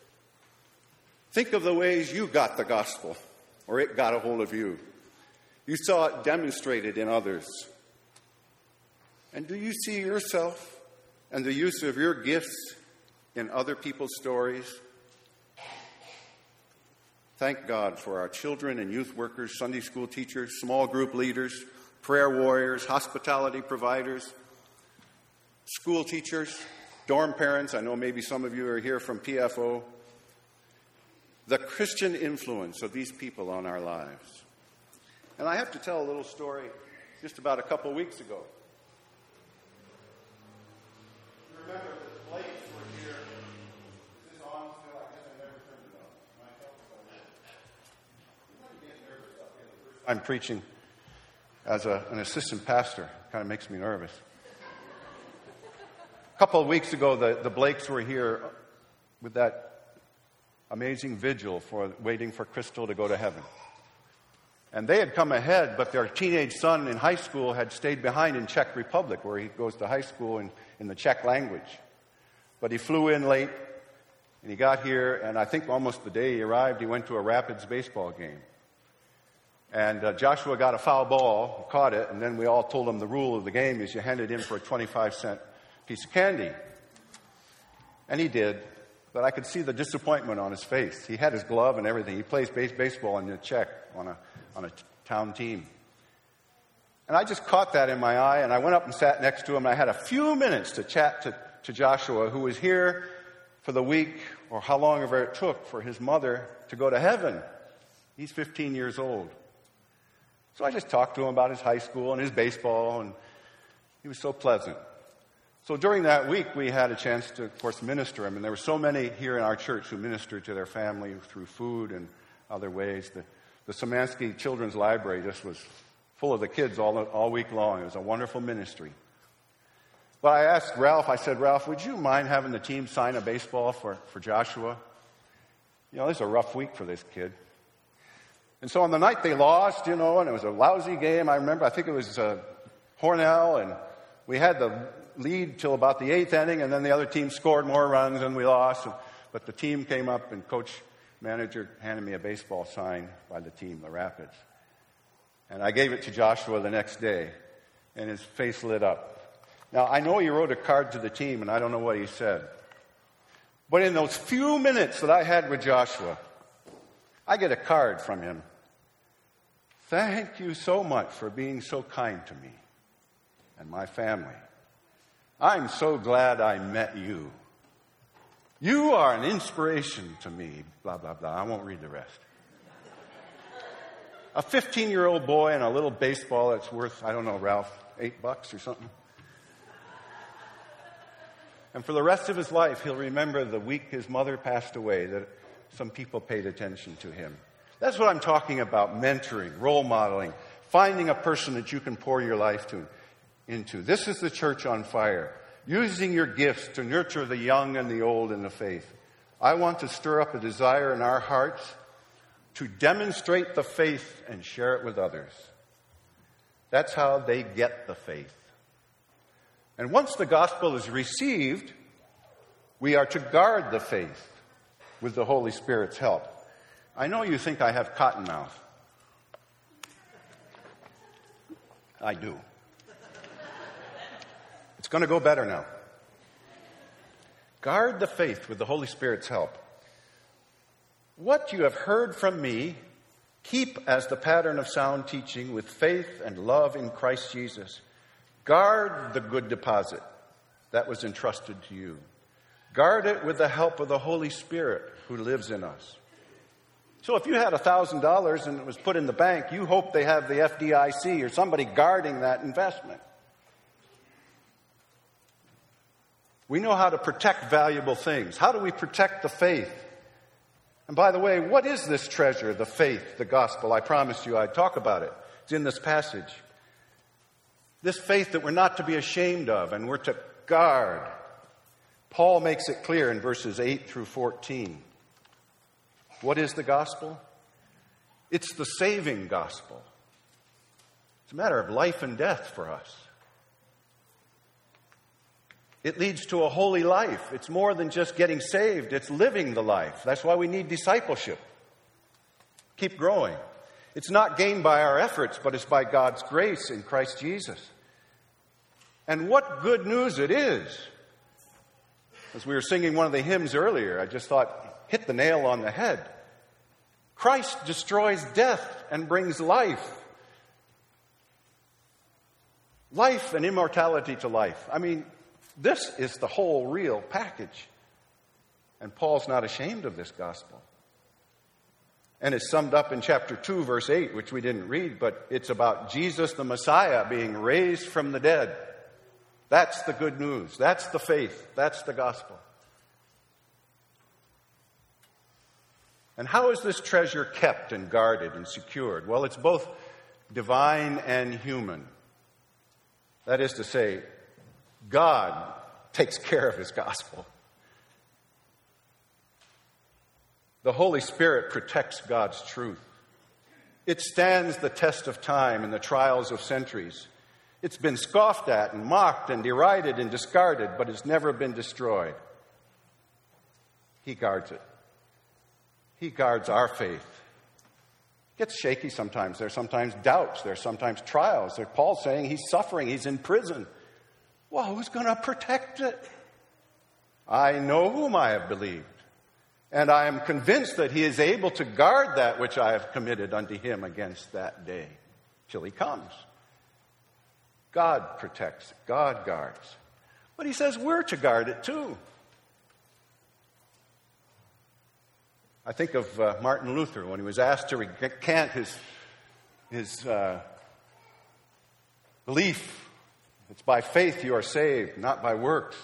Think of the ways you got the gospel, or it got a hold of you. You saw it demonstrated in others. And do you see yourself and the use of your gifts in other people's stories? Thank God for our children and youth workers, Sunday school teachers, small group leaders, prayer warriors, hospitality providers, school teachers, dorm parents. I know maybe some of you are here from PFO. The Christian influence of these people on our lives. And I have to tell a little story just about a couple weeks ago. I'm preaching as a, an assistant pastor. Kind of makes me nervous. A couple of weeks ago, the, the Blakes were here with that amazing vigil for waiting for Crystal to go to heaven. And they had come ahead, but their teenage son in high school had stayed behind in Czech Republic, where he goes to high school in, in the Czech language. But he flew in late, and he got here, and I think almost the day he arrived, he went to a Rapids baseball game. And uh, Joshua got a foul ball, caught it, and then we all told him the rule of the game is you hand it in for a 25 cent piece of candy. And he did, but I could see the disappointment on his face. He had his glove and everything. He plays base- baseball in the Czech on a, on a town team. And I just caught that in my eye, and I went up and sat next to him, and I had a few minutes to chat to, to Joshua, who was here for the week or how long ever it took for his mother to go to heaven. He's 15 years old. So I just talked to him about his high school and his baseball, and he was so pleasant. So during that week, we had a chance to, of course, minister. him. And there were so many here in our church who ministered to their family through food and other ways. The, the Samansky Children's Library just was full of the kids all, all week long. It was a wonderful ministry. But I asked Ralph, I said, Ralph, would you mind having the team sign a baseball for, for Joshua? You know, this is a rough week for this kid. And so on the night they lost, you know, and it was a lousy game. I remember, I think it was uh, Hornell, and we had the lead till about the eighth inning, and then the other team scored more runs, and we lost. But the team came up, and coach manager handed me a baseball sign by the team, the Rapids. And I gave it to Joshua the next day, and his face lit up. Now, I know he wrote a card to the team, and I don't know what he said. But in those few minutes that I had with Joshua, I get a card from him. Thank you so much for being so kind to me and my family. I'm so glad I met you. You are an inspiration to me, blah, blah, blah. I won't read the rest. a 15 year old boy and a little baseball that's worth, I don't know, Ralph, eight bucks or something. And for the rest of his life, he'll remember the week his mother passed away that some people paid attention to him. That's what I'm talking about mentoring, role modeling, finding a person that you can pour your life to, into. This is the church on fire, using your gifts to nurture the young and the old in the faith. I want to stir up a desire in our hearts to demonstrate the faith and share it with others. That's how they get the faith. And once the gospel is received, we are to guard the faith with the Holy Spirit's help. I know you think I have cotton mouth. I do. It's going to go better now. Guard the faith with the Holy Spirit's help. What you have heard from me, keep as the pattern of sound teaching with faith and love in Christ Jesus. Guard the good deposit that was entrusted to you. Guard it with the help of the Holy Spirit who lives in us. So if you had $1,000 and it was put in the bank, you hope they have the FDIC or somebody guarding that investment. We know how to protect valuable things. How do we protect the faith? And by the way, what is this treasure, the faith, the gospel? I promised you I'd talk about it. It's in this passage. This faith that we're not to be ashamed of and we're to guard. Paul makes it clear in verses 8 through 14. What is the gospel? It's the saving gospel. It's a matter of life and death for us. It leads to a holy life. It's more than just getting saved, it's living the life. That's why we need discipleship. Keep growing. It's not gained by our efforts, but it's by God's grace in Christ Jesus. And what good news it is. As we were singing one of the hymns earlier, I just thought, hit the nail on the head. Christ destroys death and brings life. Life and immortality to life. I mean, this is the whole real package. And Paul's not ashamed of this gospel. And it's summed up in chapter 2, verse 8, which we didn't read, but it's about Jesus the Messiah being raised from the dead. That's the good news. That's the faith. That's the gospel. And how is this treasure kept and guarded and secured? Well, it's both divine and human. That is to say, God takes care of his gospel. The Holy Spirit protects God's truth. It stands the test of time and the trials of centuries. It's been scoffed at and mocked and derided and discarded, but it's never been destroyed. He guards it. He guards our faith. It gets shaky sometimes. There's sometimes doubts. There's sometimes trials. There's Paul saying he's suffering. He's in prison. Well, who's going to protect it? I know whom I have believed. And I am convinced that he is able to guard that which I have committed unto him against that day till he comes. God protects, God guards. But he says we're to guard it too. I think of uh, Martin Luther when he was asked to recant his, his uh, belief It's by faith you are saved, not by works.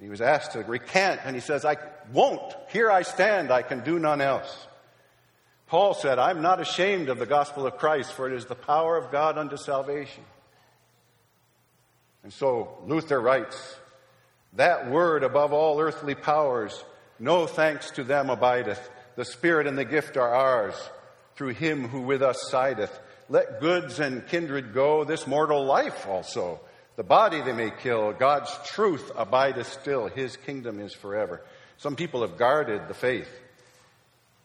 He was asked to recant, and he says, I won't. Here I stand, I can do none else. Paul said, I'm not ashamed of the gospel of Christ, for it is the power of God unto salvation. And so Luther writes, That word above all earthly powers, no thanks to them abideth. The Spirit and the gift are ours, through him who with us sideth. Let goods and kindred go, this mortal life also. The body they may kill, God's truth abideth still, his kingdom is forever. Some people have guarded the faith,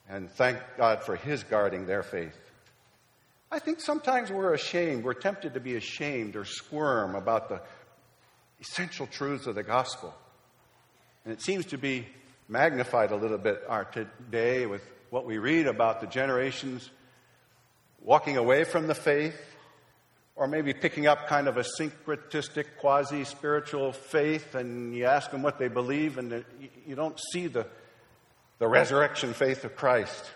and thank God for his guarding their faith. I think sometimes we're ashamed, we're tempted to be ashamed or squirm about the essential truths of the gospel. And it seems to be magnified a little bit our today with what we read about the generations walking away from the faith, or maybe picking up kind of a syncretistic, quasi spiritual faith, and you ask them what they believe, and you don't see the, the resurrection faith of Christ.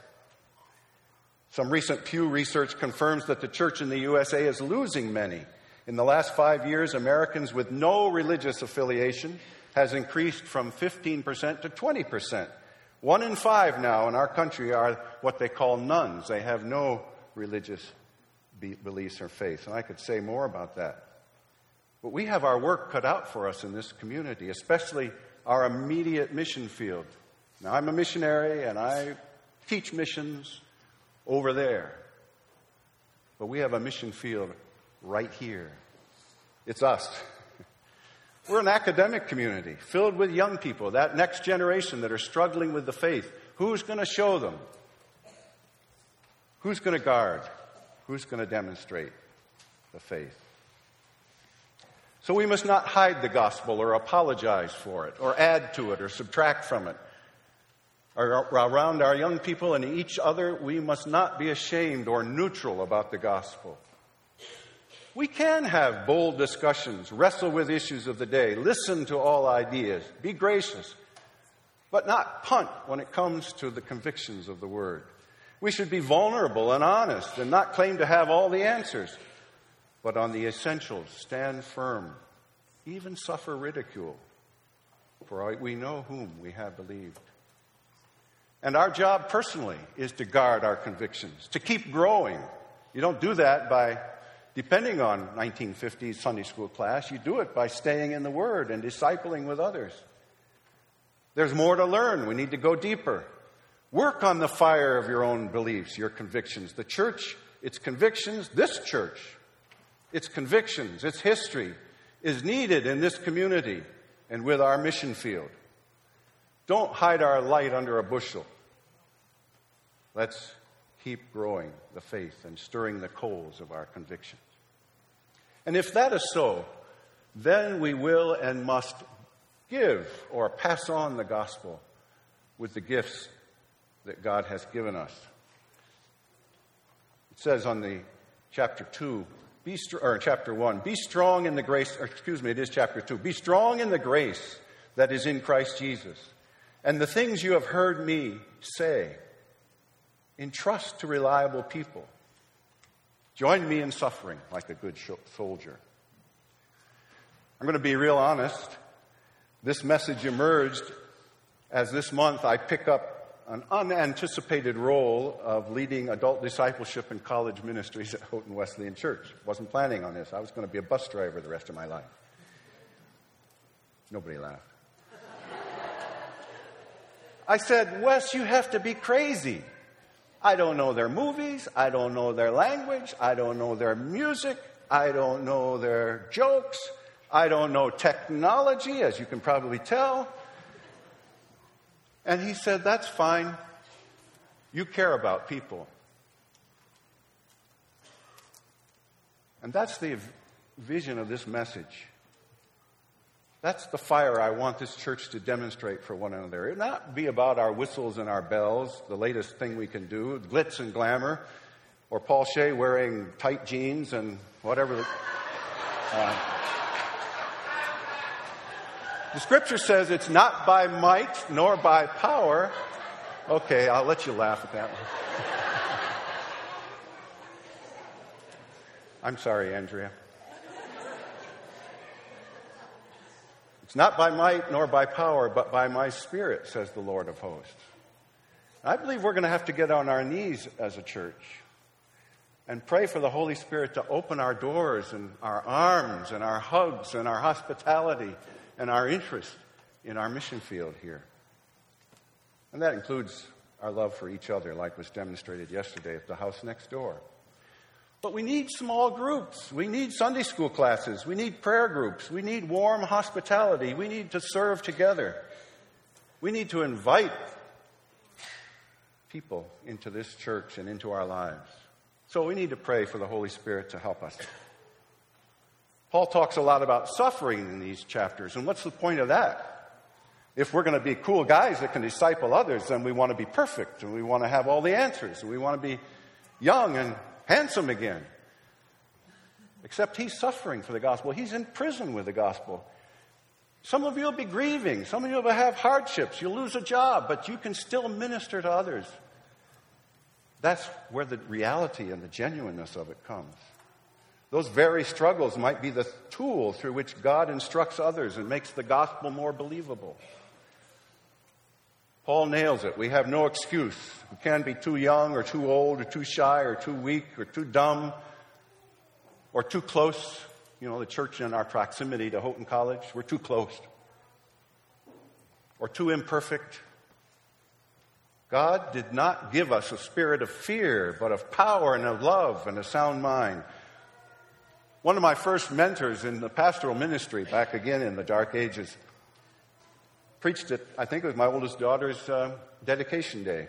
Some recent Pew research confirms that the church in the USA is losing many. In the last five years, Americans with no religious affiliation has increased from 15% to 20%. One in five now in our country are what they call nones. They have no religious beliefs or faith. And I could say more about that. But we have our work cut out for us in this community, especially our immediate mission field. Now, I'm a missionary and I teach missions over there. But we have a mission field right here. It's us. We're an academic community filled with young people, that next generation that are struggling with the faith. Who's going to show them? Who's going to guard? Who's going to demonstrate the faith? So we must not hide the gospel or apologize for it or add to it or subtract from it. Around our young people and each other, we must not be ashamed or neutral about the gospel. We can have bold discussions, wrestle with issues of the day, listen to all ideas, be gracious, but not punt when it comes to the convictions of the Word. We should be vulnerable and honest and not claim to have all the answers, but on the essentials, stand firm, even suffer ridicule, for we know whom we have believed. And our job personally is to guard our convictions, to keep growing. You don't do that by depending on 1950s Sunday school class. You do it by staying in the Word and discipling with others. There's more to learn. We need to go deeper. Work on the fire of your own beliefs, your convictions. The church, its convictions, this church, its convictions, its history is needed in this community and with our mission field. Don't hide our light under a bushel. Let's keep growing the faith and stirring the coals of our convictions. And if that is so, then we will and must give or pass on the gospel with the gifts that God has given us. It says on the chapter 2, be or chapter 1, be strong in the grace, excuse me, it is chapter 2. Be strong in the grace that is in Christ Jesus. And the things you have heard me say, entrust to reliable people. Join me in suffering like a good soldier. I'm going to be real honest. This message emerged as this month I pick up an unanticipated role of leading adult discipleship and college ministries at Houghton Wesleyan Church. Wasn't planning on this. I was going to be a bus driver the rest of my life. Nobody laughed. I said, Wes, you have to be crazy. I don't know their movies. I don't know their language. I don't know their music. I don't know their jokes. I don't know technology, as you can probably tell. And he said, That's fine. You care about people. And that's the vision of this message. That's the fire I want this church to demonstrate for one another. It not be about our whistles and our bells, the latest thing we can do, glitz and glamour, or Paul Shea wearing tight jeans and whatever. Uh, the scripture says it's not by might nor by power. Okay, I'll let you laugh at that one. I'm sorry, Andrea. It's not by might nor by power, but by my Spirit, says the Lord of hosts. I believe we're going to have to get on our knees as a church and pray for the Holy Spirit to open our doors and our arms and our hugs and our hospitality and our interest in our mission field here. And that includes our love for each other, like was demonstrated yesterday at the house next door. But we need small groups. We need Sunday school classes. We need prayer groups. We need warm hospitality. We need to serve together. We need to invite people into this church and into our lives. So we need to pray for the Holy Spirit to help us. Paul talks a lot about suffering in these chapters, and what's the point of that? If we're going to be cool guys that can disciple others, then we want to be perfect, and we want to have all the answers, and we want to be young and handsome again. Except he's suffering for the gospel. He's in prison with the gospel. Some of you will be grieving. Some of you will have hardships. You'll lose a job, but you can still minister to others. That's where the reality and the genuineness of it comes. Those very struggles might be the tool through which God instructs others and makes the gospel more believable. Paul nails it. We have no excuse. We can't be too young or too old or too shy or too weak or too dumb or too close. You know, the church in our proximity to Houghton College, we're too close. Or too imperfect. God did not give us a spirit of fear, but of power and of love and a sound mind. One of my first mentors in the pastoral ministry, back again in the dark ages, preached it, I think it was my oldest daughter's uh, dedication day.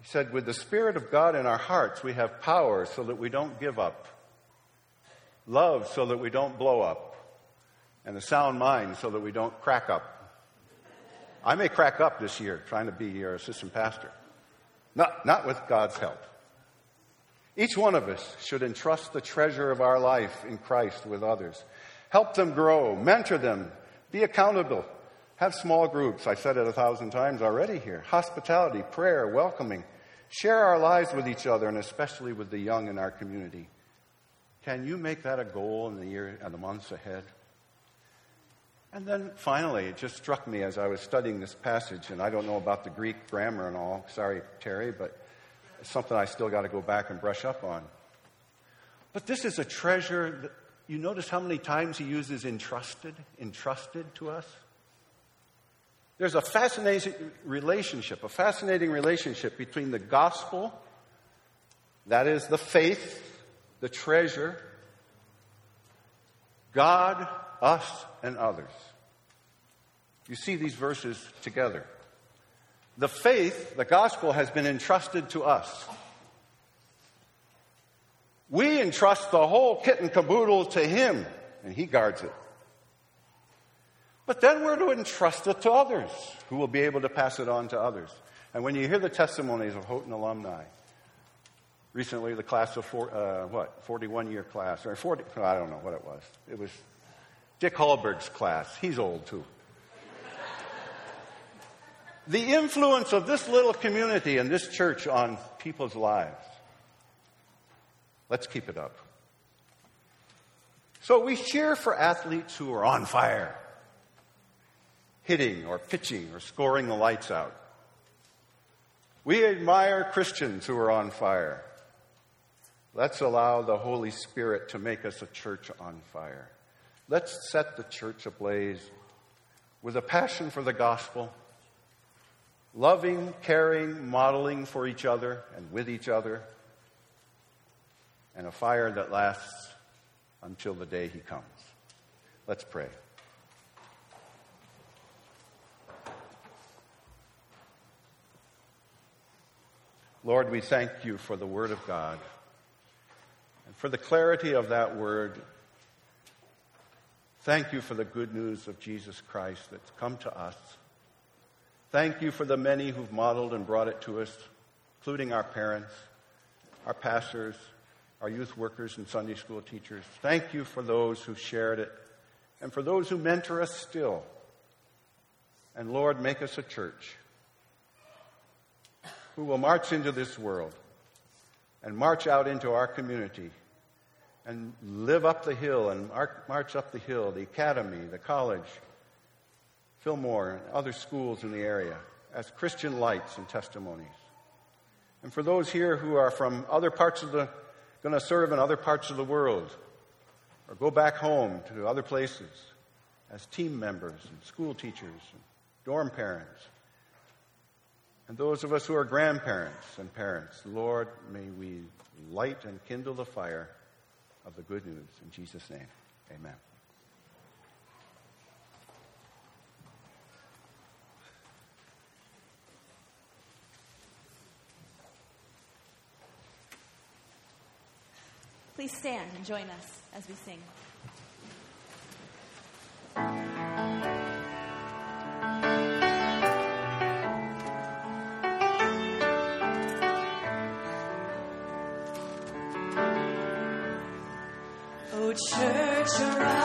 He said, With the Spirit of God in our hearts, we have power so that we don't give up, love so that we don't blow up, and a sound mind so that we don't crack up. I may crack up this year trying to be your assistant pastor. Not, not with God's help. Each one of us should entrust the treasure of our life in Christ with others. Help them grow, mentor them, be accountable. Have small groups. I said it a thousand times already here. Hospitality, prayer, welcoming. Share our lives with each other and especially with the young in our community. Can you make that a goal in the year and the months ahead? And then finally, it just struck me as I was studying this passage, and I don't know about the Greek grammar and all. Sorry, Terry, but it's something I still got to go back and brush up on. But this is a treasure you notice how many times he uses entrusted, entrusted to us? There's a fascinating relationship, a fascinating relationship between the gospel, that is the faith, the treasure, God, us, and others. You see these verses together. The faith, the gospel, has been entrusted to us. We entrust the whole kit and caboodle to Him, and He guards it. But then we're to entrust it to others who will be able to pass it on to others. And when you hear the testimonies of Houghton alumni, recently the class of four, uh, what, 41 year class, or 40, I don't know what it was. It was Dick Hallberg's class. He's old too. the influence of this little community and this church on people's lives Let's keep it up. So we cheer for athletes who are on fire, hitting or pitching or scoring the lights out. We admire Christians who are on fire. Let's allow the Holy Spirit to make us a church on fire. Let's set the church ablaze with a passion for the gospel, loving, caring, modeling for each other and with each other and a fire that lasts until the day he comes. Let's pray. Lord, we thank you for the Word of God and for the clarity of that Word. Thank you for the good news of Jesus Christ that's come to us. Thank you for the many who've modeled and brought it to us, including our parents, our pastors, our youth workers and Sunday school teachers. Thank you for those who shared it and for those who mentor us still. And Lord, make us a church who will march into this world and march out into our community and live up the hill and march up the hill, the academy, the college, Fillmore, and other schools in the area as Christian lights and testimonies. And for those here who are from other parts of the, going to serve in other parts of the world, or go back home to other places as team members and school teachers and dorm parents, and those of us who are grandparents and parents, Lord, may we light and kindle the fire of the good news. In Jesus' name, amen. Please stand and join us as we sing. Oh, church, arise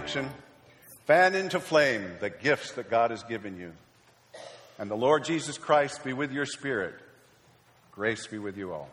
benediction, fan into flame the gifts that God has given you. And the Lord Jesus Christ be with your spirit. Grace be with you all.